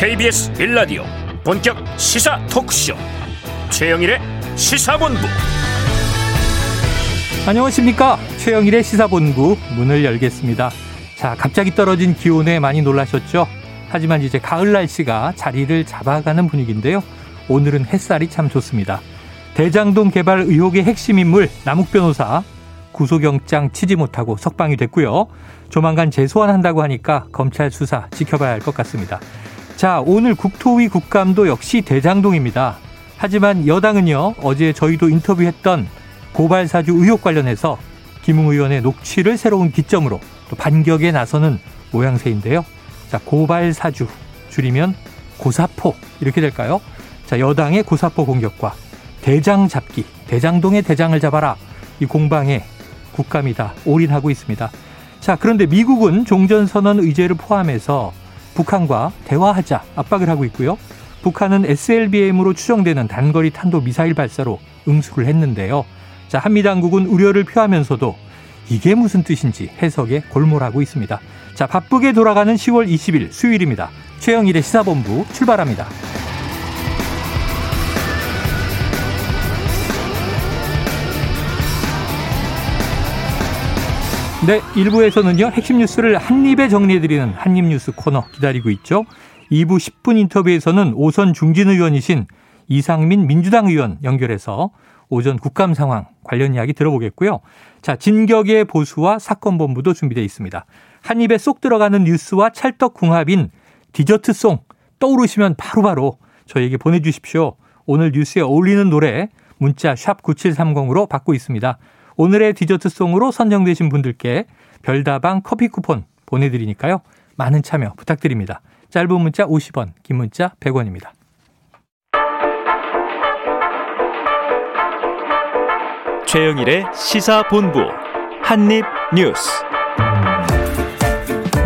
KBS 빌라디오 본격 시사 토크쇼. 최영일의 시사본부. 안녕하십니까? 최영일의 시사본부 문을 열겠습니다. 자 갑자기 떨어진 기온에 많이 놀라셨죠? 하지만 이제 가을 날씨가 자리를 잡아가는 분위기인데요. 오늘은 햇살이 참 좋습니다. 대장동 개발 의혹의 핵심 인물 남욱 변호사 구속영장 치지 못하고 석방이 됐고요. 조만간 재소환한다고 하니까 검찰 수사 지켜봐야 할 것 같습니다 자, 오늘 국토위 국감도 역시 대장동입니다. 하지만 여당은요, 어제 저희도 인터뷰했던 고발 사주 의혹 관련해서 김웅 의원의 녹취를 새로운 기점으로 또 반격에 나서는 모양새인데요. 자, 고발 사주, 줄이면 고사포, 이렇게 될까요? 자, 여당의 고사포 공격과 대장 잡기, 대장동의 대장을 잡아라. 이 공방에 국감이 다 올인하고 있습니다. 자, 그런데 미국은 종전선언 의제를 포함해서 북한과 대화하자 압박을 하고 있고요. 북한은 SLBM으로 추정되는 단거리 탄도 미사일 발사로 응수를 했는데요. 자, 한미 당국은 우려를 표하면서도 이게 무슨 뜻인지 해석에 골몰하고 있습니다. 자, 바쁘게 돌아가는 10월 20일 수요일입니다. 최영일의 시사본부 출발합니다. 네, 1부에서는요, 핵심 뉴스를 한입에 정리해드리는 한입 뉴스 코너 기다리고 있죠. 2부 10분 인터뷰에서는 오선 중진 의원이신 이상민 민주당 의원 연결해서 오전 국감 상황 관련 이야기 들어보겠고요. 자, 진격의 보수와 사건 본부도 준비되어 있습니다. 한 입에 쏙 들어가는 뉴스와 찰떡궁합인 디저트송 떠오르시면 바로바로 바로 저에게 보내주십시오. 오늘 뉴스에 어울리는 노래 문자 샵 9730으로 받고 있습니다. 오늘의 디저트송으로 선정되신 분들께 별다방 커피 쿠폰 보내드리니까요. 많은 참여 부탁드립니다. 짧은 문자 50원, 긴 문자 100원입니다. 최영일의 시사본부 한입뉴스.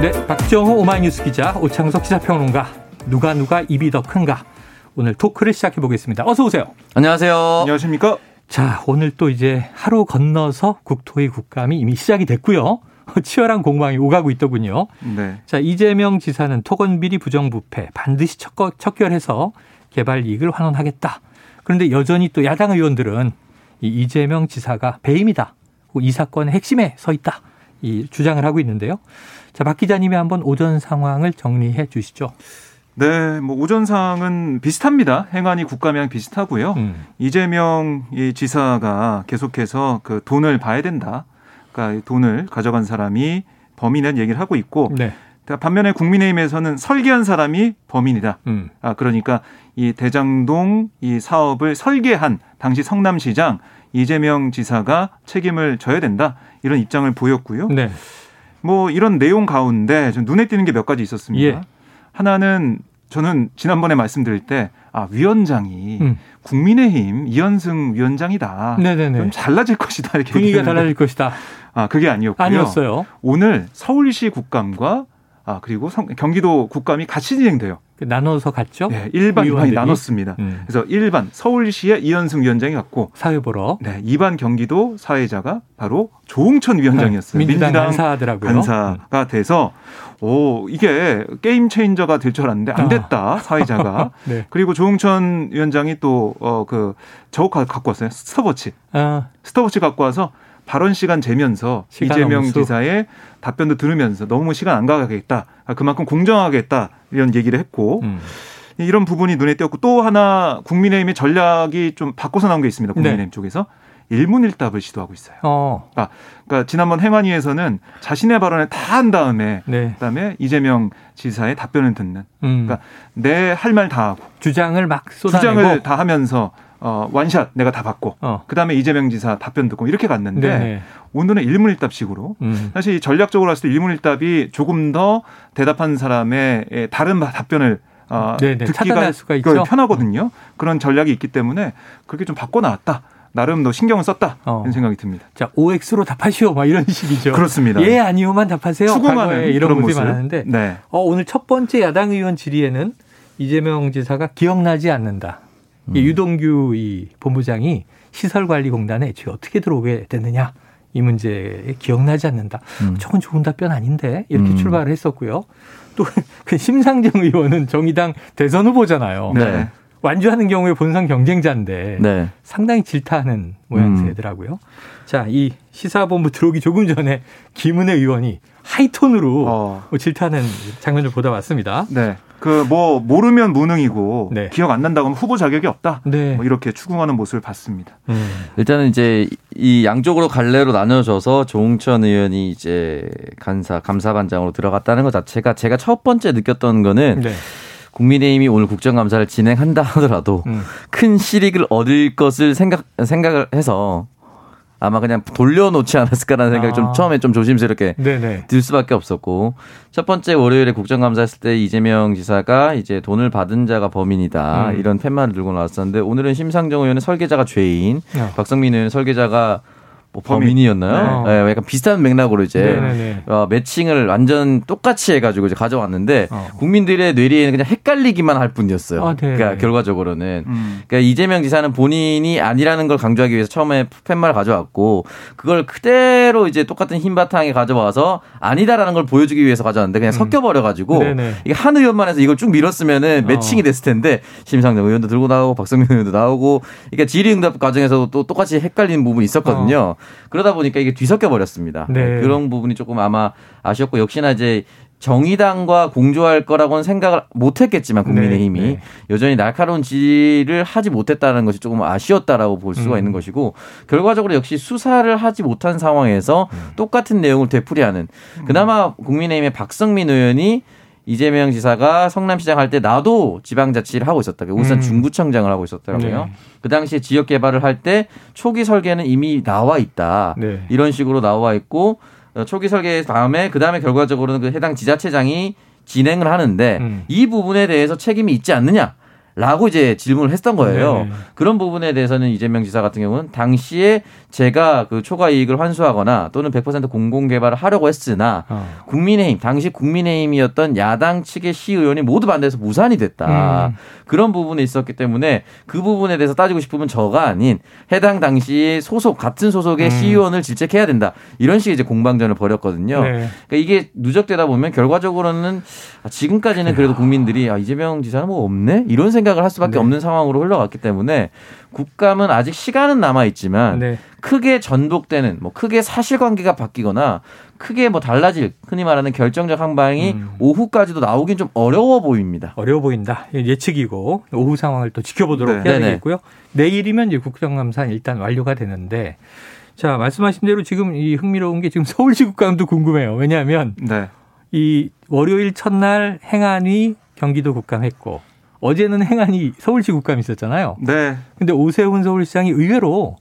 네, 박정호 오마이뉴스 기자, 오창석 시사평론가, 누가 누가 입이 더 큰가? 오늘 토크를 시작해 보겠습니다. 어서 오세요. 안녕하세요. 안녕하십니까? 자, 오늘 또 이제 하루 건너서 국토의 국감이 이미 시작이 됐고요. 치열한 공방이 오가고 있더군요. 네. 자, 이재명 지사는 토건비리 부정부패 반드시 척결해서 개발 이익을 환원하겠다. 그런데 여전히 또 야당 의원들은 이 이재명 지사가 배임이다. 이 사건의 핵심에 서 있다. 이 주장을 하고 있는데요. 자, 박 기자님이 한번 오전 상황을 정리해 주시죠. 네, 뭐 오전상은 비슷합니다. 행안위 국감이랑 비슷하고요. 음. 이재명 이 지사가 계속해서 그 돈을 봐야 된다. 그러니까 돈을 가져간 사람이 범인은 얘기를 하고 있고 네. 반면에 국민의힘에서는 설계한 사람이 범인이다. 음. 아 그러니까 이 대장동 이 사업을 설계한 당시 성남시장 이재명 지사가 책임을 져야 된다. 이런 입장을 보였고요. 네. 뭐 이런 내용 가운데 좀 눈에 띄는 게 몇 가지 있었습니다. 예. 하나는 저는 지난번에 말씀드릴 때 아, 위원장이 음. 국민의힘 이현승 위원장이다. 네네네. 좀 달라질 것이다. 이렇게 분위기가 달라질 것이다. 아, 그게 아니었고요. 아니었어요. 오늘 서울시 국감과 아, 그리고 성, 경기도 국감이 같이 진행돼요. 그 나눠서 갔죠? 네, 일반, 이반이 나눴습니다. 음. 그래서 일반 서울시의 이현승 위원장이 갔고 사회 보러. 네, 이반 경기도 사회자가 바로 조홍천 위원장이었어요. 네, 민주당, 민주당 간사더라고요. 간사가 음. 돼서 오 이게 game changer가 될 줄 알았는데 안 아. 됐다 사회자가. 네. 그리고 조응천 위원장이 또 어그 저거 갖고 왔어요. 스톱워치. 아. 스톱워치 갖고 와서 발언 시간 재면서 이재명 엄수. 지사의 답변도 들으면서 너무 시간 안 가겠다. 아, 그만큼 공정하겠다. 이런 얘기를 했고 음. 이런 부분이 눈에 띄었고 또 하나 국민의힘의 전략이 좀 바꿔서 나온 게 있습니다. 국민의힘 네. 쪽에서 일문일답을 시도하고 있어요. 어. 그러니까, 그러니까, 지난번 행안위에서는 자신의 발언을 다 한 다음에 네. 그다음에 이재명 지사의 답변을 듣는. 음. 그러니까 내 할 말 다 하고 주장을 막 쏟아내고 주장을 다 하면서 어, 원샷 내가 다 받고 어. 그다음에 이재명 지사 답변 듣고 이렇게 갔는데 네네. 오늘은 일문일답식으로 음. 사실 전략적으로 봤을 때 일문일답이 조금 더 대답한 사람의 다른 답변을 어, 네네. 듣기가 수가 있죠. 편하거든요. 그런 전략이 있기 때문에 그렇게 좀 바꿔 나왔다. 나름 더 신경을 썼다 어. 이런 생각이 듭니다. 자, OX로 답하시오 막 이런 식이죠. 그렇습니다. 예, 아니오만 답하세요. 추궁하는 이런 모습이 많았는데 네. 어, 오늘 첫 번째 야당 의원 질의에는 이재명 지사가 기억나지 않는다. 음. 유동규 이 본부장이 시설관리공단에 애초에 어떻게 들어오게 됐느냐 이 문제에 기억나지 않는다. 음. 저건 좋은 답변 아닌데 이렇게 음. 출발을 했었고요. 또 그 심상정 의원은 정의당 대선 후보잖아요. 네. 완주하는 경우에 본선 경쟁자인데 네. 상당히 질타하는 모양새더라고요. 음. 자, 이 시사본부 들어오기 조금 전에 김은혜 의원이 하이톤으로 어. 뭐 질타하는 장면을 보다 왔습니다. 네. 그 뭐 모르면 무능이고 네. 기억 안 난다고 하면 후보 자격이 없다. 네. 뭐 이렇게 추궁하는 모습을 봤습니다. 음. 일단은 이제 이 양쪽으로 갈래로 나눠져서 조홍천 의원이 이제 간사 감사반장으로 들어갔다는 것 자체가 제가 첫 번째 느꼈던 거는 네. 국민의힘이 오늘 국정감사를 진행한다 하더라도 음. 큰 실익을 얻을 것을 생각 생각을 해서 아마 그냥 돌려놓지 않았을까라는 생각이 아. 좀 처음에 좀 조심스럽게 네네. 들 수밖에 없었고 첫 번째 월요일에 국정감사했을 때 이재명 지사가 이제 돈을 받은 자가 범인이다 음. 이런 팻말을 들고 나왔었는데 오늘은 심상정 의원의 설계자가 죄인, 야. 박성민 의원 설계자가 뭐 범인이었나요? 네. 네. 약간 비슷한 맥락으로 이제 어, 매칭을 완전 똑같이 해가지고 이제 가져왔는데 어. 국민들의 뇌리에는 그냥 헷갈리기만 할 뿐이었어요. 아, 네. 그러니까 결과적으로는 음. 그러니까 이재명 지사는 본인이 아니라는 걸 강조하기 위해서 처음에 팻말을 가져왔고 그걸 그대로 이제 똑같은 흰 바탕에 가져와서 아니다라는 걸 보여주기 위해서 가져왔는데 그냥 음. 섞여버려가지고 이게 한 의원만 해서 이걸 쭉 밀었으면은 어. 매칭이 됐을 텐데 심상정 의원도 들고 나오고 박성민 의원도 나오고 그러니까 질의응답 과정에서도 또 똑같이 헷갈리는 부분이 있었거든요. 어. 그러다 보니까 이게 뒤섞여 버렸습니다. 네. 그런 부분이 조금 아마 아쉬웠고 역시나 이제 정의당과 공조할 거라고는 생각을 못 했겠지만 국민의힘이 네, 네. 여전히 날카로운 지지를 하지 못했다는 것이 조금 아쉬웠다라고 볼 수가 음. 있는 것이고 결과적으로 역시 수사를 하지 못한 상황에서 음. 똑같은 내용을 되풀이하는 음. 그나마 국민의힘의 박성민 의원이 이재명 지사가 성남시장 할 때 나도 지방자치를 하고 있었다. 울산 음. 중구청장을 하고 있었더라고요. 네. 그 당시에 지역 개발을 할 때 초기 설계는 이미 나와 있다. 네. 이런 식으로 나와 있고 어, 초기 설계 다음에 그 다음에 결과적으로는 그 해당 지자체장이 진행을 하는데 음. 이 부분에 대해서 책임이 있지 않느냐. 라고 이제 질문을 했던 거예요. 네. 그런 부분에 대해서는 이재명 지사 같은 경우는 당시에 제가 그 초과 이익을 환수하거나 또는 100% 공공 개발을 하려고 했으나 어. 국민의힘 당시 국민의힘이었던 야당 측의 시 의원이 모두 반대해서 무산이 됐다. 음. 그런 부분에 있었기 때문에 그 부분에 대해서 따지고 싶으면 저가 아닌 해당 당시 소속 같은 소속의 음. 시의원을 질책해야 된다. 이런 식의 이제 공방전을 벌였거든요. 네. 그러니까 이게 누적되다 보면 결과적으로는 지금까지는 그래도 국민들이 아 이재명 지사는 뭐 없네 이런 생각 생각을 할 수밖에 네. 없는 상황으로 흘러갔기 때문에 국감은 아직 시간은 남아 있지만 네. 크게 전복되는 뭐 크게 사실관계가 바뀌거나 크게 뭐 달라질 흔히 말하는 결정적 항방이 음. 오후까지도 나오긴 좀 어려워 보입니다. 어려워 보인다. 예측이고 오후 상황을 또 지켜보도록 네. 해야 되겠고요. 내일이면 이제 국정감사 일단 완료가 되는데 자 말씀하신 대로 지금 이 흥미로운 게 지금 서울시 국감도 궁금해요. 왜냐하면 네. 이 월요일 첫날 행안위 경기도 국감했고 어제는 행안위 서울시 국감이 있었잖아요. 네. 근데 오세훈 서울시장이 의외로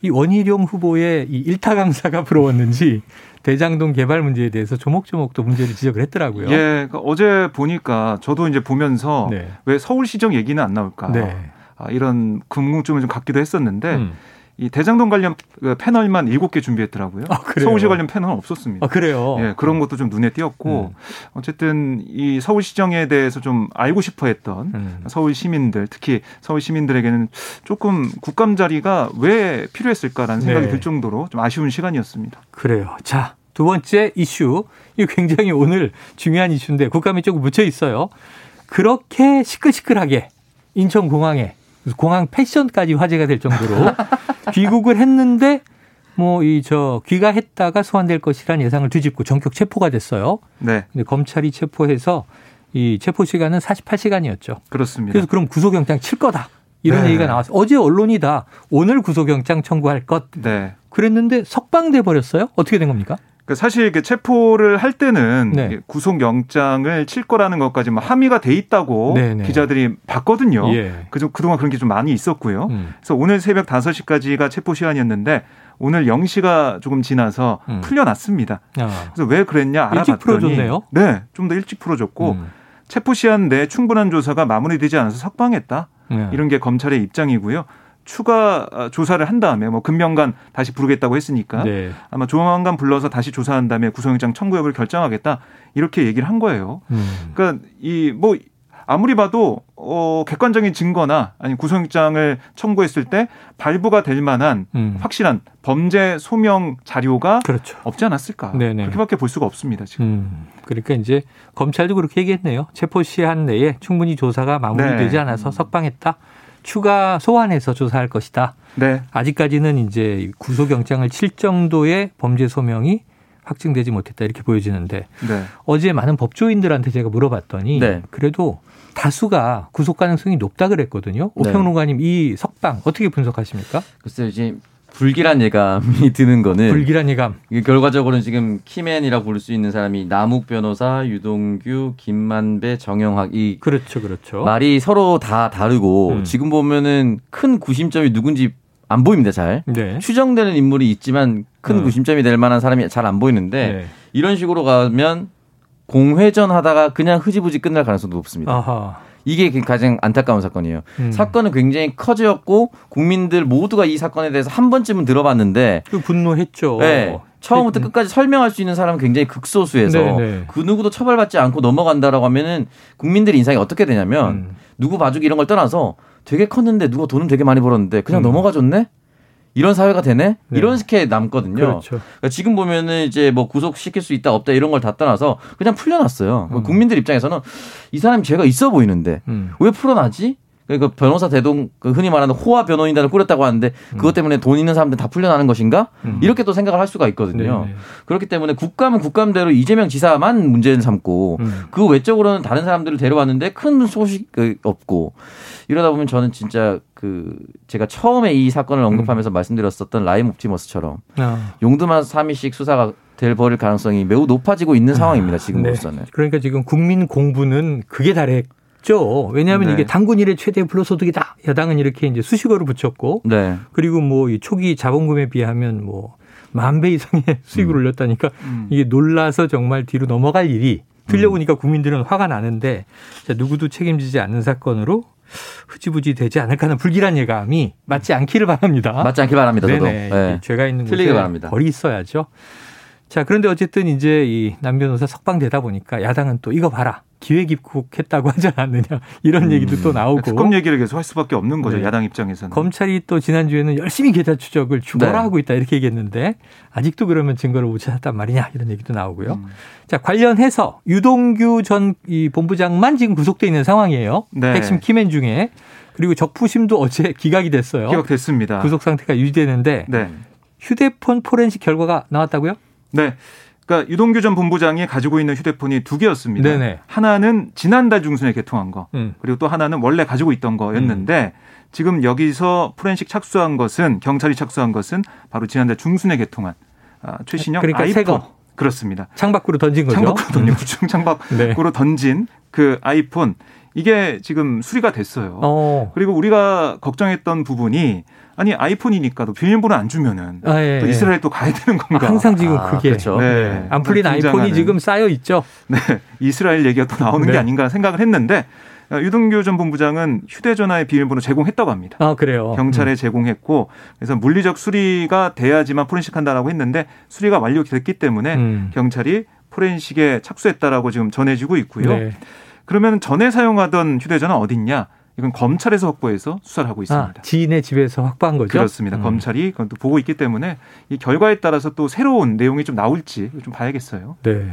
이 원희룡 후보의 이 일타 강사가 부러웠는지 대장동 개발 문제에 대해서 조목조목 또 문제를 지적을 했더라고요. 예, 그러니까 어제 보니까 저도 이제 보면서 네. 왜 서울시정 얘기는 안 나올까 네. 아, 이런 궁금증을 좀 갖기도 했었는데 음. 이 대장동 관련 그 패널만 일곱 개 준비했더라고요. 아, 서울시 관련 패널은 없었습니다. 아, 그래요? 예, 그런 것도 좀 눈에 띄었고, 음. 어쨌든 이 서울시정에 대해서 좀 알고 싶어 했던 음. 서울 시민들, 특히 서울 시민들에게는 조금 국감 자리가 왜 필요했을까라는 생각이 네. 들 정도로 좀 아쉬운 시간이었습니다. 그래요. 자, 두 번째 이슈. 이 굉장히 오늘 중요한 이슈인데 국감이 조금 묻혀 있어요. 그렇게 시끌시끌하게 인천공항에 공항 패션까지 화제가 될 정도로 귀국을 했는데 뭐 이 저 귀가했다가 소환될 것이라는 예상을 뒤집고 전격 체포가 됐어요. 네. 근데 검찰이 체포해서 이 체포 시간은 48시간이었죠. 그렇습니다. 그래서 그럼 구속영장 칠 거다. 이런 네. 얘기가 나왔어. 어제 언론이다. 오늘 구속영장 청구할 것. 네. 그랬는데 석방돼 버렸어요. 어떻게 된 겁니까? 그 사실 그 체포를 할 때는 네. 구속 영장을 칠 거라는 것까지 뭐 함의가 돼 있다고 네네. 네. 기자들이 봤거든요. 예. 그죠 그동안 그런 게 좀 많이 있었고요. 음. 그래서 오늘 새벽 5시까지가 체포 시간이었는데 오늘 0시가 조금 지나서 음. 풀려났습니다. 아. 그래서 왜 그랬냐 알아봤더니 일찍 풀어줬네요. 네, 좀 더 일찍 풀어줬고 음. 체포 시한 내 충분한 조사가 마무리되지 않아서 석방했다. 네. 이런 게 검찰의 입장이고요. 추가 아, 조사를 한 다음에 뭐 금명간 다시 부르겠다고 했으니까 네. 아마 조만간 불러서 다시 조사한 다음에 구속영장 청구 여부를 결정하겠다 이렇게 얘기를 한 거예요. 음. 그러니까 이 뭐 아무리 봐도 어 객관적인 증거나 아니 구속영장을 청구했을 때 발부가 될 만한 음. 확실한 범죄 소명 자료가 그렇죠. 없지 않았을까 네네. 그렇게밖에 볼 수가 없습니다 지금. 음. 그러니까 이제 검찰도 그렇게 얘기했네요. 체포 시한 내에 충분히 조사가 마무리되지 네. 않아서 석방했다. 추가 소환해서 조사할 것이다. 네. 아직까지는 이제 구속영장을 칠 정도의 범죄 소명이 확증되지 못했다 이렇게 보여지는데 네. 어제 많은 법조인들한테 제가 물어봤더니 네. 그래도 다수가 구속 가능성이 높다 그랬거든요. 네. 오평론가님 이 석방 어떻게 분석하십니까? 글쎄요, 이제 불길한 예감이 드는 거는 불길한 예감. 결과적으로는 지금 키맨이라고 부를 수 있는 사람이 남욱 변호사, 유동규, 김만배, 정영학 이 그렇죠, 그렇죠. 말이 서로 다 다르고 음. 지금 보면은 큰 구심점이 누군지 안 보입니다, 잘. 네. 추정되는 인물이 있지만 큰 어. 구심점이 될 만한 사람이 잘 안 보이는데 네. 이런 식으로 가면 공회전 하다가 그냥 흐지부지 끝날 가능성도 높습니다. 아하. 이게 그 가장 안타까운 사건이에요. 음. 사건은 굉장히 커졌고 국민들 모두가 이 사건에 대해서 한 번쯤은 들어봤는데 그 분노했죠. 네. 처음부터 끝까지 설명할 수 있는 사람은 굉장히 극소수에서 네네. 네. 그 누구도 처벌받지 않고 넘어간다라고 하면은 국민들의 인상이 어떻게 되냐면 음. 누구 봐주기 이런 걸 떠나서 되게 컸는데 누가 돈은 되게 많이 벌었는데 그냥 음. 넘어가줬네? 이런 사회가 되네? 네. 이런 식의 남거든요. 그렇죠. 그러니까 지금 보면은 이제 뭐 구속시킬 수 있다 없다 이런 걸 다 떠나서 그냥 풀려났어요. 음. 국민들 입장에서는 이 사람이 죄가 있어 보이는데 음. 왜 풀어나지? 그러니까 변호사 대동 그 흔히 말하는 호화 변호인단을 꾸렸다고 하는데 그것 음. 때문에 돈 있는 사람들 다 풀려나는 것인가 음. 이렇게 또 생각을 할 수가 있거든요. 네네. 그렇기 때문에 국감은 국감대로 이재명 지사만 문제를 삼고 음. 그 외적으로는 다른 사람들을 데려왔는데 큰 소식 없고 이러다 보면 저는 진짜 그 제가 처음에 이 사건을 언급하면서 음. 말씀드렸었던 라임 옵티머스처럼 아. 용두만 3위씩 수사가 될 버릴 가능성이 매우 높아지고 있는 아. 상황입니다. 지금으로서는. 네. 그러니까 지금 국민 공부는 그게 다랬죠. 왜냐하면 네. 이게 당군 일의 최대 불로소득이다. 여당은 이렇게 이제 수식어를 붙였고, 네. 그리고 뭐 이 초기 자본금에 비하면 뭐 만 배 이상의 수익을 음. 올렸다니까 음. 이게 놀라서 정말 뒤로 넘어갈 일이 들려보니까 음. 국민들은 화가 나는데 누구도 책임지지 않는 사건으로 흐지부지 되지 않을까 하는 불길한 예감이 맞지 않기를 바랍니다. 맞지 않기 바랍니다. 저도. 네네. 네. 죄가 있는 곳에 바랍니다. 벌이 있어야죠. 자, 그런데 어쨌든 이제 이 남변호사 석방되다 보니까 야당은 또 이거 봐라. 기획 입국했다고 하지 않았느냐 이런 음. 얘기도 또 나오고 특검 얘기를 계속 할 수밖에 없는 거죠 네. 야당 입장에서는 검찰이 또 지난주에는 열심히 계좌 추적을 죽어라 네. 하고 있다 이렇게 얘기했는데 아직도 그러면 증거를 못 찾았단 말이냐 이런 얘기도 나오고요 음. 자 관련해서 유동규 전 이 본부장만 지금 구속돼 있는 상황이에요 네. 핵심 키맨 중에 그리고 적부심도 어제 기각이 됐어요 기각됐습니다 구속 상태가 유지되는데 네. 휴대폰 포렌식 결과가 나왔다고요? 네. 그러니까 유동규 전 본부장이 가지고 있는 휴대폰이 두 개였습니다. 네네. 하나는 지난달 중순에 개통한 거, 음. 그리고 또 하나는 원래 가지고 있던 거였는데 음. 지금 여기서 포렌식 착수한 것은 경찰이 착수한 것은 바로 지난달 중순에 개통한 아, 최신형 그러니까 아이폰. 새거. 그렇습니다. 창밖으로 던진 거죠. 창밖으로 던진 구청 창밖으로 네. 던진 그 아이폰 이게 지금 수리가 됐어요. 어. 그리고 우리가 걱정했던 부분이 아니 아이폰이니까도 비밀번호 안 주면은 아, 예, 또 예. 이스라엘 또 가야 되는 건가? 항상 지금 아, 그게 그렇죠. 네. 안 풀린 아이폰이 지금 쌓여 있죠. 네, 이스라엘 얘기가 또 나오는 네. 게 아닌가 생각을 했는데 어, 유동규 전 본부장은 휴대전화의 비밀번호 제공했다고 합니다. 아 그래요? 경찰에 음. 제공했고 그래서 물리적 수리가 돼야지만 포렌식한다라고 했는데 수리가 완료됐기 때문에 음. 경찰이 포렌식에 착수했다라고 지금 전해지고 있고요. 네. 그러면 전에 사용하던 휴대전화 어딨냐? 이건 검찰에서 확보해서 수사를 하고 있습니다. 아, 지인의 집에서 확보한 거죠? 그렇습니다. 음. 검찰이 그건 또 보고 있기 때문에 이 결과에 따라서 또 새로운 내용이 좀 나올지 좀 봐야겠어요. 네.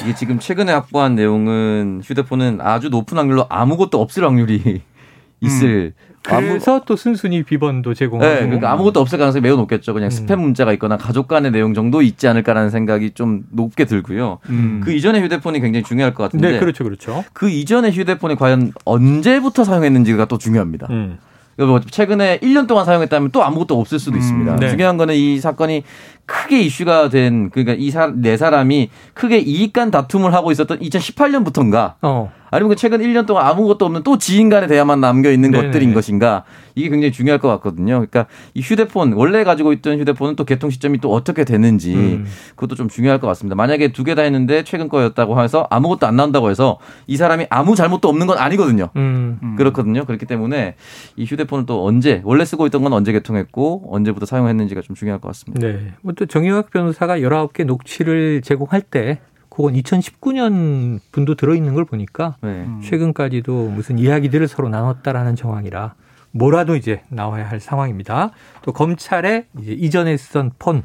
이게 지금 최근에 확보한 내용은 휴대폰은 아주 높은 확률로 아무것도 없을 확률이 있을 음. 그래서 아무... 또 순순히 비번도 제공하고. 네, 그러니까 아무것도 없을 가능성이 매우 높겠죠. 그냥 음. 스팸 문자가 있거나 가족 간의 내용 정도 있지 않을까라는 생각이 좀 높게 들고요. 음. 그 이전의 휴대폰이 굉장히 중요할 것 같은데. 네, 그렇죠, 그렇죠. 그 이전의 휴대폰이 과연 언제부터 사용했는지가 또 중요합니다. 음. 뭐 최근에 1년 동안 사용했다면 또 아무것도 없을 수도 음, 있습니다. 네. 중요한 거는 이 사건이 크게 이슈가 된 그러니까 이 네 사람이 크게 이익간 다툼을 하고 있었던 2018년부터인가 어. 아니면 그 최근 1년 동안 아무것도 없는 또 지인 간에 대야만 남겨 있는 것들인 것인가 이게 굉장히 중요할 것 같거든요. 그러니까 이 휴대폰 원래 가지고 있던 휴대폰은 또 개통 시점이 또 어떻게 되는지 음. 그것도 좀 중요할 것 같습니다. 만약에 두 개 다 했는데 최근 거였다고 해서 아무것도 안 나온다고 해서 이 사람이 아무 잘못도 없는 건 아니거든요. 음. 음. 그렇거든요. 그렇기 때문에 이 휴대폰을 또 언제 원래 쓰고 있던 건 언제 개통했고 언제부터 사용했는지가 좀 중요할 것 같습니다. 네. 뭐또 정유학 변호사가 19개 녹취를 제공할 때 그건 2019년 분도 들어있는 걸 보니까 네. 최근까지도 무슨 이야기들을 서로 나눴다라는 정황이라 뭐라도 이제 나와야 할 상황입니다. 또 검찰에 이전에 쓰던 폰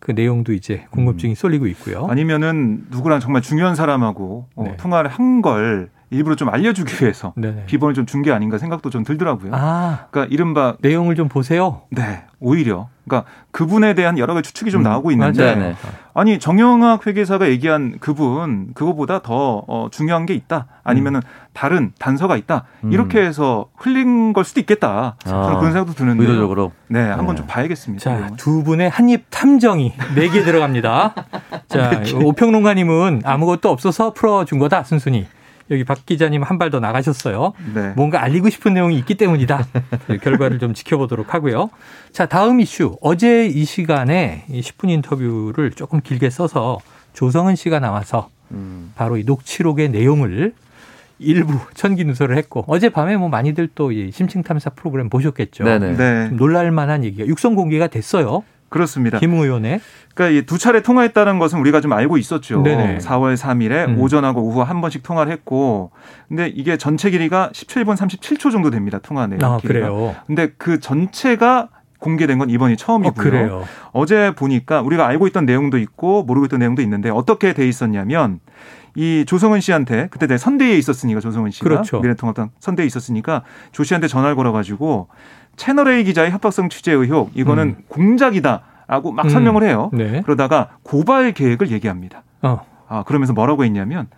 그 내용도 이제 궁금증이 쏠리고 있고요. 아니면은 누구랑 정말 중요한 사람하고 어, 네. 통화를 한 걸 일부러 좀 알려주기 위해서 네네. 비번을 좀 준 게 아닌가 생각도 좀 들더라고요. 아, 그러니까 이른바 내용을 좀 보세요. 네, 오히려 그러니까 그분에 대한 여러 가지 추측이 좀 음, 나오고 있는데 맞아요. 아니 정영학 회계사가 얘기한 그분 그거보다 더 어, 중요한 게 있다 아니면은 음. 다른 단서가 있다 음. 이렇게 해서 흘린 걸 수도 있겠다 저는 아, 그런 생각도 드는데 의도적으로 네 한번 네. 좀 봐야겠습니다. 자 두 분의 한입 탐정이 네 개 들어갑니다. 자 오평론가님은 아무것도 없어서 풀어준 거다 순순히. 여기 박 기자님 한 발 더 나가셨어요. 네. 뭔가 알리고 싶은 내용이 있기 때문이다. 결과를 좀 지켜보도록 하고요. 자, 다음 이슈. 어제 이 시간에 이 10분 인터뷰를 조금 길게 써서 조성은 씨가 나와서 음. 바로 이 녹취록의 내용을 일부 천기 누설을 했고 어젯밤에 뭐 많이들 또 이 심층 탐사 프로그램 보셨겠죠. 네네. 네. 놀랄 만한 얘기가 육성 공개가 됐어요. 그렇습니다. 김 의원의. 그러니까 두 차례 통화했다는 것은 우리가 좀 알고 있었죠. 네네. 4월 3일에 음. 오전하고 오후 한 번씩 통화를 했고, 근데 이게 전체 길이가 17분 37초 정도 됩니다. 통화 내용. 아, 길이가. 그래요. 근데 그 전체가 공개된 건 이번이 처음이고요. 어, 어제 보니까 우리가 알고 있던 내용도 있고 모르고 있던 내용도 있는데 어떻게 돼 있었냐면 이 조성은 씨한테 그때 내 선대에 있었으니까 조성은 씨가 그렇죠. 미래통합당 선대에 있었으니까 조 씨한테 전화를 걸어가지고 채널 A 기자의 협박성 취재 의혹 이거는 음. 공작이다 라고 막 음. 설명을 해요. 네. 그러다가 고발 계획을 얘기합니다. 어. 아, 그러면서 뭐라고 했냐면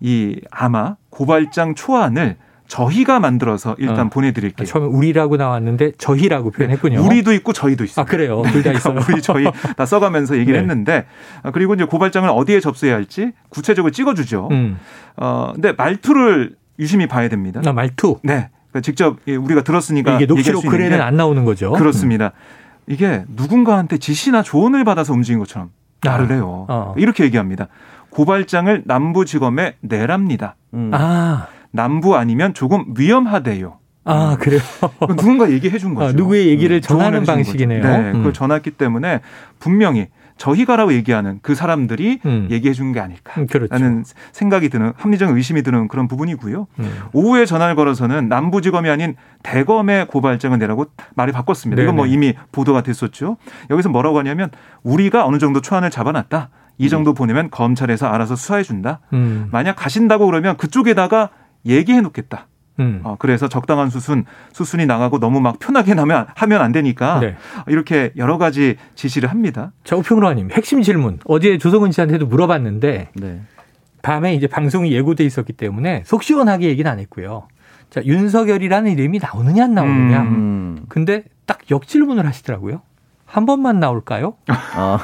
이 아마 고발장 초안을 저희가 만들어서 일단 어. 보내드릴게요. 아, 처음에 우리라고 나왔는데 저희라고 표현했군요. 네. 우리도 있고 저희도 있어요. 아 그래요. 둘다 그러니까 있어요. 우리 저희 다 써가면서 얘기를 네. 했는데 아, 그리고 이제 고발장을 어디에 접수해야 할지 구체적으로 찍어주죠. 음. 어 근데 말투를 유심히 봐야 됩니다. 아, 말투. 네. 그러니까 직접 우리가 들었으니까 이게 녹취록 글에는 안 나오는 거죠. 그렇습니다. 음. 이게 누군가한테 지시나 조언을 받아서 움직인 것처럼 말을 아. 해요. 어. 이렇게 얘기합니다. 고발장을 남부지검에 내랍니다. 음. 아. 남부 아니면 조금 위험하대요. 아, 그래요? 누군가 얘기해 준 아, 거죠. 아, 누구의 얘기를 음, 전하는 방식이네요. 네, 음. 그걸 전했기 때문에 분명히 저희가라고 얘기하는 그 사람들이 음. 얘기해 준 게 아닐까라는 음, 그렇죠. 생각이 드는 합리적 의심이 드는 그런 부분이고요. 음. 오후에 전화를 걸어서는 남부지검이 아닌 대검의 고발장을 내라고 말을 바꿨습니다. 네네. 이건 뭐 이미 보도가 됐었죠. 여기서 뭐라고 하냐면 우리가 어느 정도 초안을 잡아놨다. 이 정도 보내면 검찰에서 알아서 수사해 준다. 음. 만약 가신다고 그러면 그쪽에다가 얘기해 놓겠다. 음. 어, 그래서 적당한 수순, 수순이 나가고 너무 막 편하게 나면 하면 안 되니까 네. 이렇게 여러 가지 지시를 합니다. 자, 우평론가님 핵심 질문. 어제 조성은 씨한테도 물어봤는데 네. 밤에 이제 방송이 예고돼 있었기 때문에 속 시원하게 얘기는 안 했고요. 자, 윤석열이라는 이름이 나오느냐 안 나오느냐. 음. 근데 딱 역질문을 하시더라고요. 한 번만 나올까요? 어.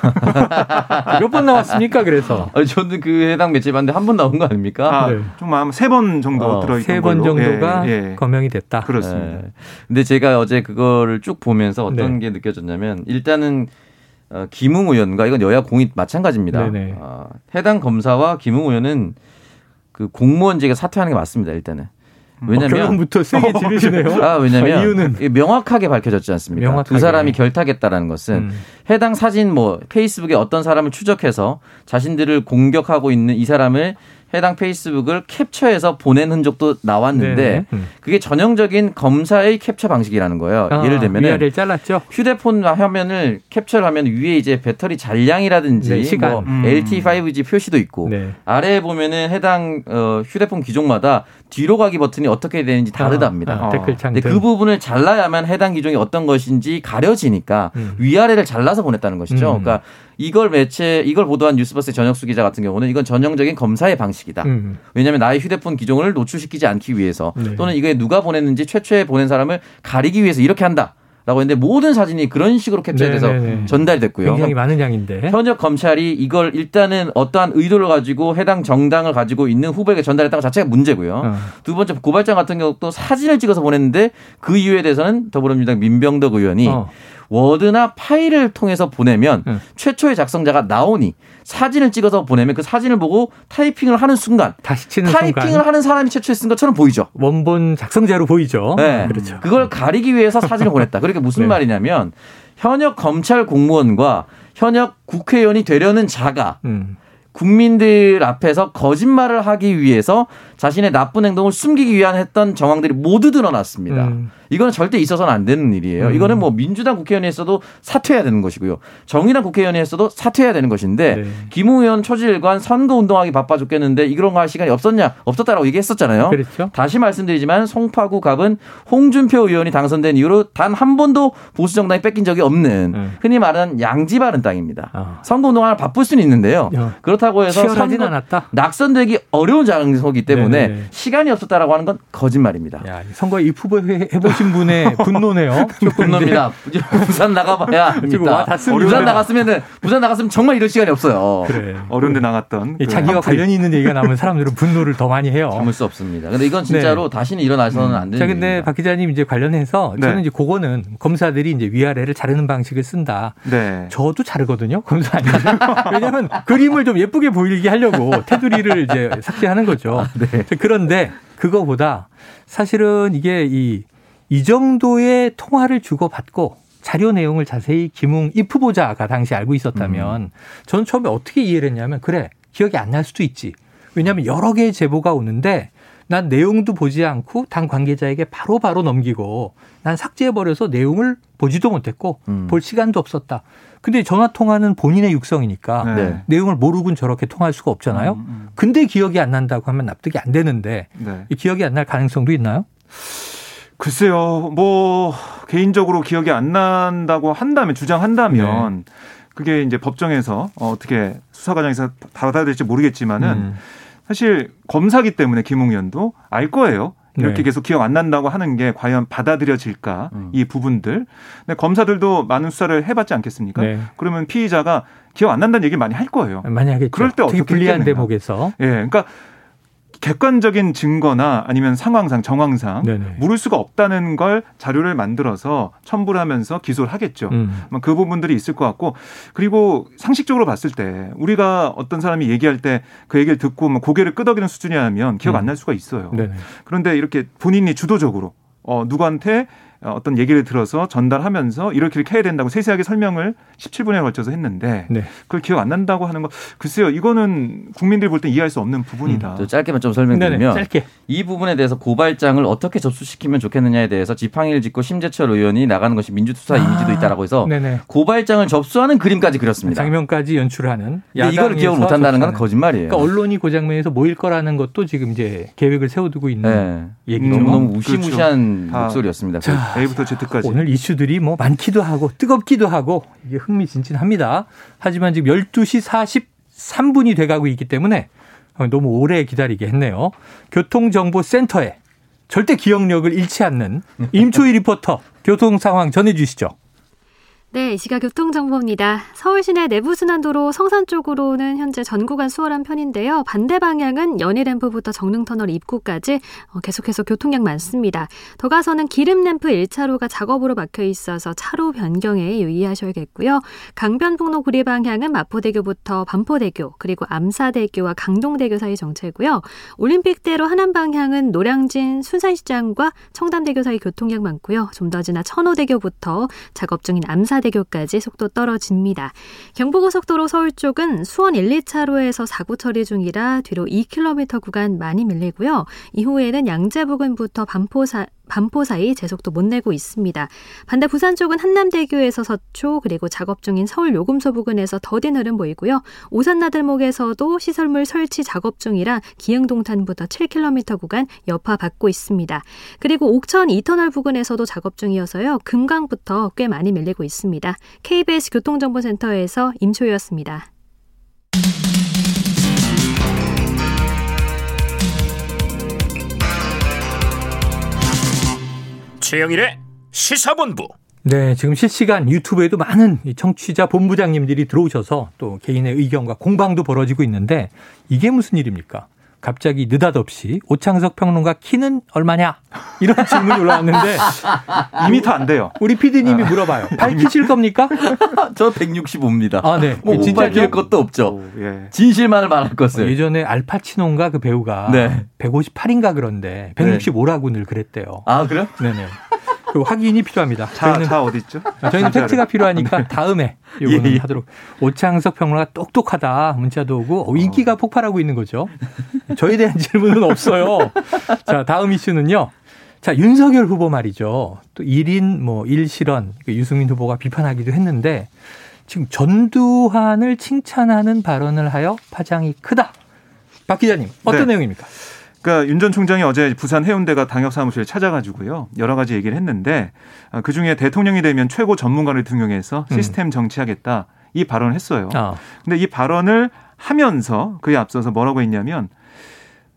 몇번 나왔습니까? 그래서 아니, 저는 그 해당 매체 봤는데 한 번 나온 거 아닙니까? 아, 네. 좀 아마 세번 정도 어, 들어있던 세번 정도가 예, 예. 거명이 됐다. 그렇습니다. 예. 근데 제가 어제 그거를 쭉 보면서 어떤 네. 게 느껴졌냐면 일단은 어, 김웅 의원과 이건 여야 공이 마찬가지입니다. 어, 해당 검사와 김웅 의원은 그 공무원직에 사퇴하는 게 맞습니다. 일단은. 왜냐면 결론부터 세게 지르시네요. 아, 왜냐면 아, 이유는 명확하게 밝혀졌지 않습니까? 명확하게. 두 사람이 결탁했다라는 것은 음. 해당 사진 뭐 페이스북에 어떤 사람을 추적해서 자신들을 공격하고 있는 이 사람을 해당 페이스북을 캡처해서 보낸 흔적도 나왔는데 음. 그게 전형적인 검사의 캡처 방식이라는 거예요. 아, 예를 들면 위아래를 잘랐죠. 휴대폰 화면을 캡처를 하면 위에 이제 배터리 잔량이라든지 네, 시간. 뭐 음. LTE 5G 표시도 있고 네. 아래에 보면은 해당 어, 휴대폰 기종마다 뒤로 가기 버튼이 어떻게 되는지 다르답니다. 아, 아, 댓글창. 그 부분을 잘라야만 해당 기종이 어떤 것인지 가려지니까 음. 위아래를 잘라서 보냈다는 것이죠. 음. 그러니까 이걸 매체 이걸 보도한 뉴스버스의 전혁수 기자 같은 경우는 이건 전형적인 검사의 방식이다. 음. 왜냐하면 나의 휴대폰 기종을 노출시키지 않기 위해서 네. 또는 이게 누가 보냈는지 최초에 보낸 사람을 가리기 위해서 이렇게 한다. 라고 했는데 모든 사진이 그런 식으로 캡처돼서 네, 네, 네. 전달됐고요. 굉장히 많은 양인데. 현역 검찰이 이걸 일단은 어떠한 의도를 가지고 해당 정당을 가지고 있는 후보에게 전달했다는 것 자체가 문제고요. 어. 두 번째 고발장 같은 경우도 사진을 찍어서 보냈는데 그 이유에 대해서는 더불어민주당 민병덕 의원이 어. 워드나 파일을 통해서 보내면 응. 최초의 작성자가 나오니 사진을 찍어서 보내면 그 사진을 보고 타이핑을 하는 순간 다시 치는 타이핑을 순간. 하는 사람이 최초에 쓴 것처럼 보이죠. 원본 작성자로 보이죠. 네. 그렇죠. 그걸 가리기 위해서 사진을 보냈다. 그러니까 무슨 네. 말이냐면 현역 검찰 공무원과 현역 국회의원이 되려는 자가 음. 국민들 앞에서 거짓말을 하기 위해서 자신의 나쁜 행동을 숨기기 위한 했던 정황들이 모두 드러났습니다. 음. 이거는 절대 있어서는 안 되는 일이에요. 음. 이거는 뭐 민주당 국회의원이 했어도 사퇴해야 되는 것이고요. 정의당 국회의원이 했어도 사퇴해야 되는 것인데 네. 김웅 의원 초지일관 선거 운동하기 바빠 죽겠는데 이런 거 할 시간이 없었냐? 없었다라고 얘기했었잖아요. 그렇죠. 다시 말씀드리지만 송파구 갑은 홍준표 의원이 당선된 이후로 단 한 번도 보수 정당이 뺏긴 적이 없는 음. 흔히 말하는 양지 바른 땅입니다. 어. 선거 운동을 바쁠 수는 있는데요. 어. 그렇다고 해서 선거 않았다. 낙선되기 어려운 장소기 때문에 네네. 시간이 없었다라고 하는 건 거짓말입니다. 야, 선거 입후보 해보 신 분의 분노네요. 분노입니다. 부산 나가봐야 합니다. 부산 나갔으면은 부산 나갔으면 정말 이럴 시간이 없어요. 그래. 어려운데 나갔던 그 자기와 관련이 있는 얘기가 나오면 사람들은 분노를 더 많이 해요. 참을 수 없습니다. 근데 이건 진짜로 네. 다시는 일어나서는 음. 안 되는. 자, 근데 일입니다. 박 기자님 이제 관련해서 네. 저는 이제 그거는 검사들이 이제 위아래를 자르는 방식을 쓴다. 네. 저도 자르거든요. 검사 아니면 왜냐하면 그림을 좀 예쁘게 보이게 하려고 테두리를 이제 삭제하는 거죠. 아, 네. 그런데 그거보다 사실은 이게 이, 이 정도의 통화를 주고받고 자료 내용을 자세히 김웅 입 후보자가 당시 알고 있었다면 음. 저는 처음에 어떻게 이해를 했냐면 그래 기억이 안 날 수도 있지. 왜냐하면 여러 개의 제보가 오는데 난 내용도 보지 않고 당 관계자에게 바로바로 바로 넘기고 난 삭제해버려서 내용을 보지도 못했고 음. 볼 시간도 없었다. 근데 전화 통화는 본인의 육성이니까 네. 내용을 모르곤 저렇게 통할 수가 없잖아요. 음, 음. 근데 기억이 안 난다고 하면 납득이 안 되는데 네. 기억이 안 날 가능성도 있나요? 글쎄요. 뭐 개인적으로 기억이 안 난다고 한다면 주장한다면 네. 그게 이제 법정에서 어떻게 수사 과정에서 받아들일지 모르겠지만은 음. 사실 검사기 때문에 김웅현도 알 거예요. 이렇게 네. 계속 기억 안 난다고 하는 게 과연 받아들여질까 음. 이 부분들. 근데 검사들도 많은 수사를 해봤지 않겠습니까? 네. 그러면 피의자가 기억 안 난다는 얘기 많이 할 거예요. 많이 하겠죠. 그럴 때 어떻게 불리한 대목에서. 예, 그러니까 객관적인 증거나 아니면 상황상 정황상 네네. 물을 수가 없다는 걸 자료를 만들어서 첨부를 하면서 기소를 하겠죠. 음. 그 부분들이 있을 것 같고 그리고 상식적으로 봤을 때 우리가 어떤 사람이 얘기할 때 그 얘기를 듣고 뭐 고개를 끄덕이는 수준이라면 기억 안날 음. 수가 있어요. 네네. 그런데 이렇게 본인이 주도적으로 어 누구한테 어, 어떤 얘기를 들어서 전달하면서 이렇게 이렇게 해야 된다고 세세하게 설명을 17분에 걸쳐서 했는데 네. 그걸 기억 안 난다고 하는 거 글쎄요 이거는 국민들이 볼 때 이해할 수 없는 부분이다. 음, 짧게만 좀 설명드리면 짧게. 이 부분에 대해서 고발장을 어떻게 접수시키면 좋겠느냐에 대해서 지팡이를 짚고 심재철 의원이 나가는 것이 민주투사 아, 이미지도 있다라고 해서 네네. 고발장을 접수하는 그림까지 그렸습니다. 장면까지 연출하는. 이걸 기억을 못한다는 건 거짓말이에요. 그러니까 언론이 그 장면에서 모일 거라는 것도 지금 이제 계획을 세워두고 있는 네. 얘기죠. 너무 너무 무시무시한 그렇죠. 목소리였습니다. 자, A부터 Z까지. 오늘 이슈들이 뭐 많기도 하고 뜨겁기도 하고 이게 흥미진진합니다. 하지만 지금 12시 43분이 돼가고 있기 때문에 너무 오래 기다리게 했네요. 교통정보센터에 절대 기억력을 잃지 않는 임초희 리포터 교통 상황 전해주시죠. 네, 이 시각 교통정보입니다. 서울 시내 내부순환도로 성산 쪽으로는 현재 전 구간 수월한 편인데요. 반대 방향은 연희램프부터 정릉터널 입구까지 어, 계속해서 교통량 많습니다. 더 가서는 기름램프 1차로가 작업으로 막혀 있어서 차로 변경에 유의하셔야겠고요. 강변북로 구리 방향은 마포대교부터 반포대교 그리고 암사대교와 강동대교 사이 정체고요. 올림픽대로 하남 방향은 노량진 순산시장과 청담대교 사이 교통량 많고요. 좀 더 지나 천호대교부터 작업 중인 암사 한라대교까지 속도 떨어집니다. 경부고속도로 서울 쪽은 수원 1, 2차로에서 사고 처리 중이라 뒤로 2km 구간 많이 밀리고요. 이후에는 양재 부근부터 반포사 반포 사이 제속도 못 내고 있습니다. 반대 부산 쪽은 한남대교에서 서초 그리고 작업 중인 서울 요금소 부근에서 더딘 흐름 보이고요. 오산 나들목에서도 시설물 설치 작업 중이라 기흥동탄부터 7km 구간 여파 받고 있습니다. 그리고 옥천 이터널 부근에서도 작업 중이어서요. 금강부터 꽤 많이 밀리고 있습니다. KBS 교통정보센터에서 임초였습니다. 최영일의 시사본부. 네, 지금 실시간 유튜브에도 많은 청취자 본부장님들이 들어오셔서 또 개인의 의견과 공방도 벌어지고 있는데 이게 무슨 일입니까? 갑자기 느닷없이 오창석 평론가 키는 얼마냐 이런 질문이 올라왔는데 2미터 안 돼요. 우리 PD님이 물어봐요. 밝히실 겁니까? 저 165입니다. 아, 네. 뭐 진짜 길 것도 없죠. 오, 예. 진실만을 말할 것을. 예전에 알파치노인가 그 배우가 네. 158인가 그런데 165라고 늘 그랬대요. 아 그래요? 네네. 그 확인이 필요합니다. 자, 저희는 자 어디 있죠? 저희는 팩트가 필요하니까 네. 다음에 이거는 예, 예. 하도록. 오창석 평론가 똑똑하다 문자도 오고 어, 인기가 폭발하고 있는 거죠. 저에 대한 질문은 없어요. 자 다음 이슈는요. 자 윤석열 후보 말이죠. 또 1인 뭐 1실언 그 유승민 후보가 비판하기도 했는데 지금 전두환을 칭찬하는 발언을 하여 파장이 크다. 박 기자님 어떤 네. 내용입니까? 그러니까 윤 전 총장이 어제 부산 해운대가 당협 사무실에 찾아가지고요 여러 가지 얘기를 했는데 아, 그 중에 대통령이 되면 최고 전문가를 등용해서 음. 시스템 정치하겠다 이 발언을 했어요. 아. 근데 이 발언을 하면서 그에 앞서서 뭐라고 했냐면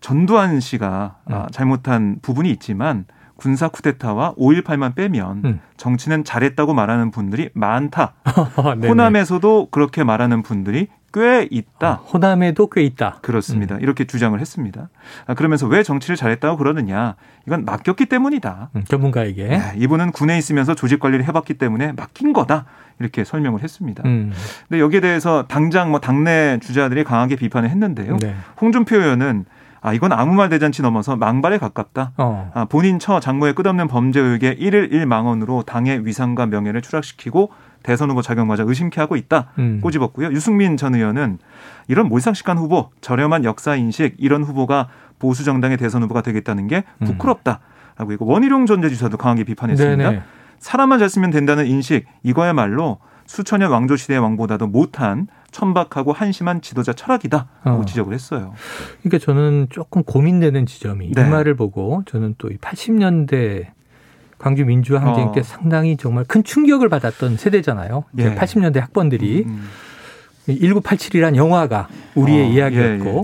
전두환 씨가 음. 잘못한 부분이 있지만 군사 쿠데타와 5.18만 빼면 음. 정치는 잘했다고 말하는 분들이 많다. 호남에서도 그렇게 말하는 분들이 꽤 있다. 아, 호남에도 꽤 있다. 그렇습니다. 음. 이렇게 주장을 했습니다. 아, 그러면서 왜 정치를 잘했다고 그러느냐? 이건 맡겼기 때문이다. 음, 전문가에게. 네, 이분은 군에 있으면서 조직 관리를 해봤기 때문에 맡긴 거다. 이렇게 설명을 했습니다. 음. 근데 여기에 대해서 당장 뭐 당내 주자들이 강하게 비판을 했는데요. 네. 홍준표 의원은 아 이건 아무 말 대잔치 넘어서 망발에 가깝다. 어. 아, 본인 처 장모의 끝없는 범죄 의혹에 1일 1망원으로 당의 위상과 명예를 추락시키고 대선 후보 자격마저 의심케 하고 있다. 음. 꼬집었고요. 유승민 전 의원은 이런 몰상식한 후보, 저렴한 역사 인식 이런 후보가 보수 정당의 대선 후보가 되겠다는 게 음. 부끄럽다. 라고 이거 원희룡 전 제주사도 강하게 비판했습니다. 네네. 사람만 잘 쓰면 된다는 인식 이거야말로 수천년 왕조 시대의 왕보다도 못한 천박하고 한심한 지도자 철학이다. 라고 어. 지적을 했어요. 그러니까 저는 조금 고민되는 지점이 네. 이 말을 보고 저는 또 80년대 광주 민주화 항쟁 어. 때 상당히 정말 큰 충격을 받았던 세대잖아요. 예. 80년대 학번들이 음. 1987이란 음. 영화가 우리의 어. 이야기였고 예, 예.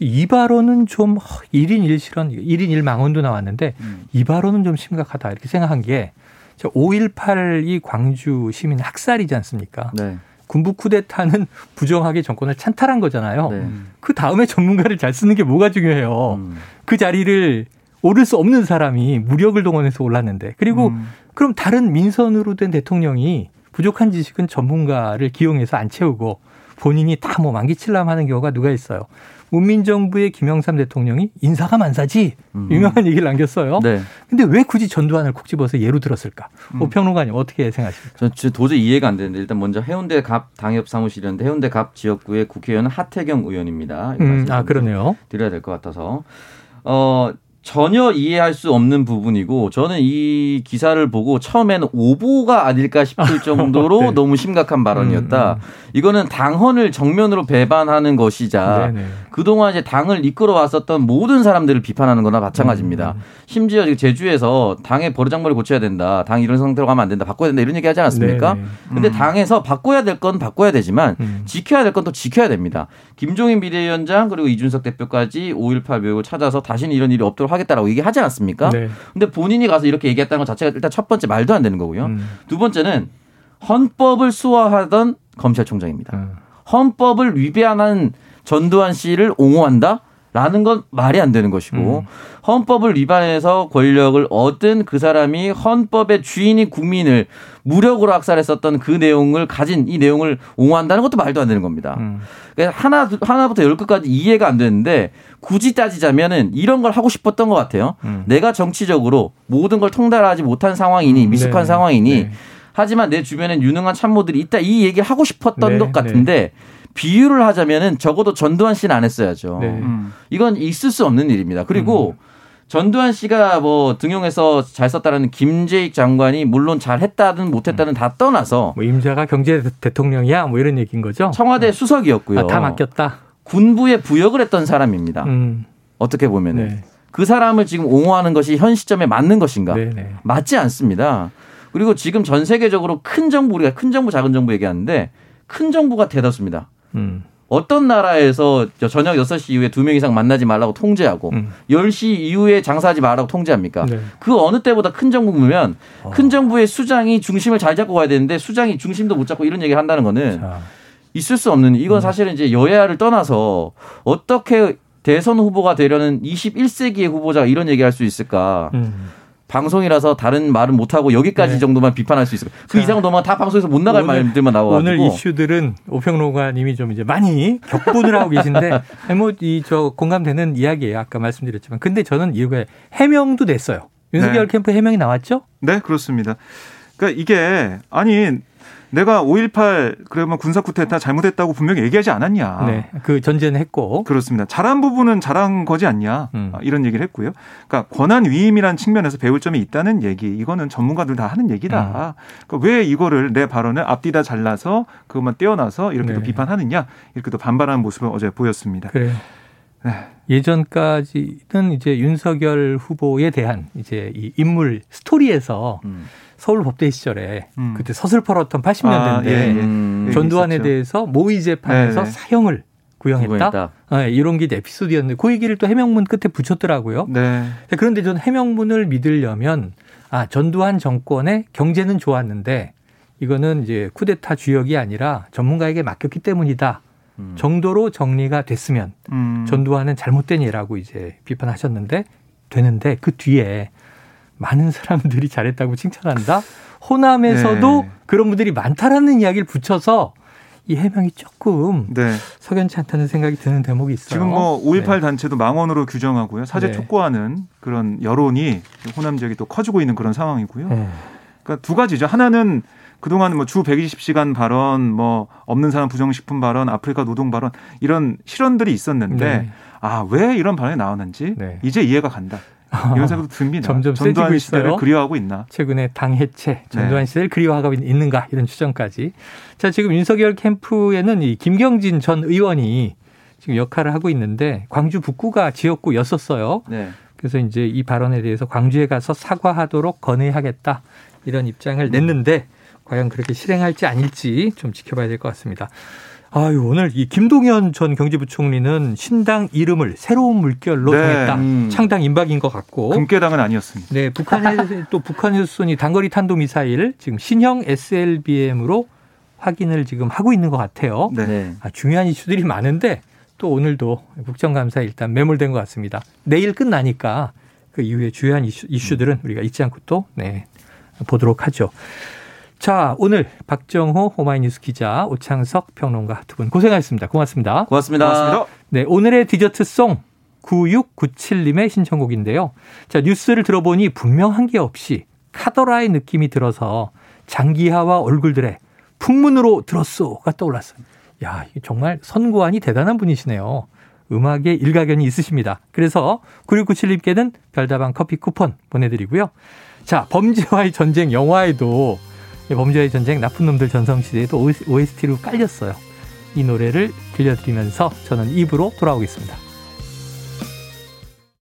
이 발언은 좀 1인 1실언, 1인 1망원도 나왔는데 음. 이 발언은 좀 심각하다 이렇게 생각한 게 5.18이 광주 시민 학살이지 않습니까? 네. 군부 쿠데타는 부정하게 정권을 찬탈한 거잖아요. 네. 그 다음에 전문가를 잘 쓰는 게 뭐가 중요해요. 음. 그 자리를 오를 수 없는 사람이 무력을 동원해서 올랐는데 그리고 음. 그럼 다른 민선으로 된 대통령이 부족한 지식은 전문가를 기용해서 안 채우고 본인이 다 뭐 만기칠람 하는 경우가 누가 있어요. 문민정부의 김영삼 대통령이 인사가 만사지 음. 유명한 얘기를 남겼어요. 네. 근데 왜 굳이 전두환을 콕 집어서 예로 들었을까? 음. 오평론가님 어떻게 생각하십니까? 저는 도저히 이해가 안 되는데 일단 먼저 해운대 갑 당협 사무실이었는데 해운대 갑 지역구의 국회의원은 하태경 의원입니다. 음. 아 그러네요. 드려야 될 것 같아서 어 전혀 이해할 수 없는 부분이고 저는 이 기사를 보고 처음에는 오보가 아닐까 싶을 정도로 네. 너무 심각한 발언이었다. 음, 음. 이거는 당헌을 정면으로 배반하는 것이자 네네. 그동안 이제 당을 이끌어 왔었던 모든 사람들을 비판하는 거나 마찬가지입니다. 음. 심지어 제주에서 당의 버르장머리 고쳐야 된다. 당 이런 상태로 가면 안 된다. 바꿔야 된다. 이런 얘기 하지 않았습니까? 네네. 근데 음. 당에서 바꿔야 될 건 바꿔야 되지만 음. 지켜야 될 건 또 지켜야 됩니다. 김종인 비대위원장 그리고 이준석 대표까지 5.18 묘역을 찾아서 다시는 이런 일이 없도록 하겠다라고 얘기하지 않았습니까? 네. 근데 본인이 가서 이렇게 얘기했다는 것 자체가 일단 첫 번째 말도 안 되는 거고요. 음. 두 번째는 헌법을 수호하던 검찰총장입니다. 음. 헌법을 위배하는 전두환 씨를 옹호한다? 라는 건 말이 안 되는 것이고 음. 헌법을 위반해서 권력을 얻은 그 사람이 헌법의 주인이 국민을 무력으로 학살했었던 그 내용을 가진 이 내용을 옹호한다는 것도 말도 안 되는 겁니다. 음. 그러니까 하나 하나부터 열 끝까지 이해가 안 되는데 굳이 따지자면은 이런 걸 하고 싶었던 것 같아요. 음. 내가 정치적으로 모든 걸 통달하지 못한 상황이니 음. 미숙한 네. 상황이니 네. 하지만 내 주변엔 유능한 참모들이 있다 이 얘기를 하고 싶었던 네. 것 같은데. 네. 비유를 하자면은 적어도 전두환 씨는 안 했어야죠. 네. 음. 이건 있을 수 없는 일입니다. 그리고 음. 전두환 씨가 뭐 등용해서 잘 썼다라는 김재익 장관이 물론 잘 했다든 못 했다든 다 떠나서 뭐 임자가 경제 대통령이야 뭐 이런 얘기인 거죠. 청와대 음. 수석이었고요. 아, 다 맡겼다. 군부에 부역을 했던 사람입니다. 음. 어떻게 보면은 네. 그 사람을 지금 옹호하는 것이 현 시점에 맞는 것인가? 네네. 네. 맞지 않습니다. 그리고 지금 전 세계적으로 큰 정부 우리가 큰 정부 작은 정부 얘기하는데 큰 정부가 대다수입니다. 음. 어떤 나라에서 저녁 6시 이후에 두 명 이상 만나지 말라고 통제하고 음. 10시 이후에 장사하지 말라고 통제합니까? 네. 그 어느 때보다 큰 정부면 어. 큰 정부의 수장이 중심을 잘 잡고 가야 되는데 수장이 중심도 못 잡고 이런 얘기를 한다는 거는 자. 있을 수 없는 이건 음. 사실은 이제 여야를 떠나서 어떻게 대선 후보가 되려는 21세기의 후보자가 이런 얘기 할 수 있을까? 음. 방송이라서 다른 말은 못 하고 여기까지 네. 정도만 비판할 수 있을 그 이상 넘어면 다 방송에서 못 나갈 오늘, 말들만 나와 가지고 오늘 이슈들은 오평로가님이 좀 이제 많이 격분을 하고 계신데 뭐이 저 공감되는 이야기예요. 아까 말씀드렸지만 근데 저는 이후에 해명도 됐어요. 윤석열 네. 캠프 해명이 나왔죠? 네, 그렇습니다. 그러니까 이게 아니 내가 5.18 그러면 군사 쿠데타 잘못했다고 분명히 얘기하지 않았냐. 네. 그 전제는 했고. 그렇습니다. 잘한 부분은 잘한 거지 않냐. 음. 아, 이런 얘기를 했고요. 그러니까 권한 위임이란 측면에서 배울 점이 있다는 얘기. 이거는 전문가들 다 하는 얘기다. 음. 그러니까 왜 이거를 내 발언을 앞뒤다 잘라서 그것만 떼어놔서 이렇게 네. 또 비판하느냐. 이렇게 또 반발하는 모습을 어제 보였습니다. 그래요. 네. 예전까지는 이제 윤석열 후보에 대한 이제 이 인물 스토리에서 음. 서울 법대 시절에 음. 그때 서슬퍼렇던 80년대인데 아, 예, 예. 음. 전두환에 대해서 모의 재판에서 네, 네. 사형을 구형했다. 네, 이런 게 에피소드였는데 그 얘기를 또 해명문 끝에 붙였더라고요. 네. 그런데 저는 해명문을 믿으려면 아 전두환 정권의 경제는 좋았는데 이거는 이제 쿠데타 주역이 아니라 전문가에게 맡겼기 때문이다. 음. 정도로 정리가 됐으면 음. 전두환은 잘못된 예라고 이제 비판하셨는데 되는데 그 뒤에 많은 사람들이 잘했다고 칭찬한다. 호남에서도 네. 그런 분들이 많다라는 이야기를 붙여서 이 해명이 조금 네. 석연치 않다는 생각이 드는 대목이 있어요. 지금 뭐 5.18 네. 단체도 망언으로 규정하고요. 사죄 네. 촉구하는 그런 여론이 호남 지역이 또 커지고 있는 그런 상황이고요. 네. 그러니까 두 가지죠. 하나는 그동안 뭐 주 120시간 발언, 뭐 없는 사람 부정식품 발언, 아프리카 노동 발언 이런 실언들이 있었는데 네. 아, 왜 이런 발언이 나오는지 이제 이해가 간다. 이런 생각도 듭니다. 점점 세지고 있어요. 그리워하고 있나? 최근에 당 해체, 전두환 네. 시대를 그리워하고 있는가 이런 추정까지. 자 지금 윤석열 캠프에는 이 김경진 전 의원이 지금 역할을 하고 있는데 광주 북구가 지역구였었어요. 네. 그래서 이제 이 발언에 대해서 광주에 가서 사과하도록 건의하겠다 이런 입장을 냈는데 과연 그렇게 실행할지 아닐지 좀 지켜봐야 될 것 같습니다. 아유, 오늘 이 김동연 전 경제부총리는 신당 이름을 새로운 물결로 네. 정했다. 음. 창당 임박인 것 같고. 금깨당은 아니었습니다. 네, 북한의 또 북한에서 쏜이 단거리 탄도 미사일 지금 신형 SLBM으로 확인을 지금 하고 있는 것 같아요. 네. 아, 중요한 이슈들이 많은데 또 오늘도 국정감사에 일단 매몰된 것 같습니다. 내일 끝나니까 그 이후에 주요한 이슈, 이슈들은 우리가 잊지 않고 또 네, 보도록 하죠. 자, 오늘 박정호 오마이뉴스 기자, 오창석 평론가 두 분 고생하셨습니다. 고맙습니다. 고맙습니다. 고맙습니다. 네, 오늘의 디저트송 9697님의 신청곡인데요. 자, 뉴스를 들어보니 분명한 게 없이 카더라의 느낌이 들어서 장기하와 얼굴들의 풍문으로 들었소가 떠올랐어요. 야, 정말 선고안이 대단한 분이시네요. 음악에 일가견이 있으십니다. 그래서 9697님께는 별다방 커피 쿠폰 보내드리고요. 자, 범죄와의 전쟁 영화에도 범죄의 전쟁 나쁜 놈들 전성시대에도 OST로 깔렸어요. 이 노래를 들려드리면서 저는 입으로 돌아오겠습니다.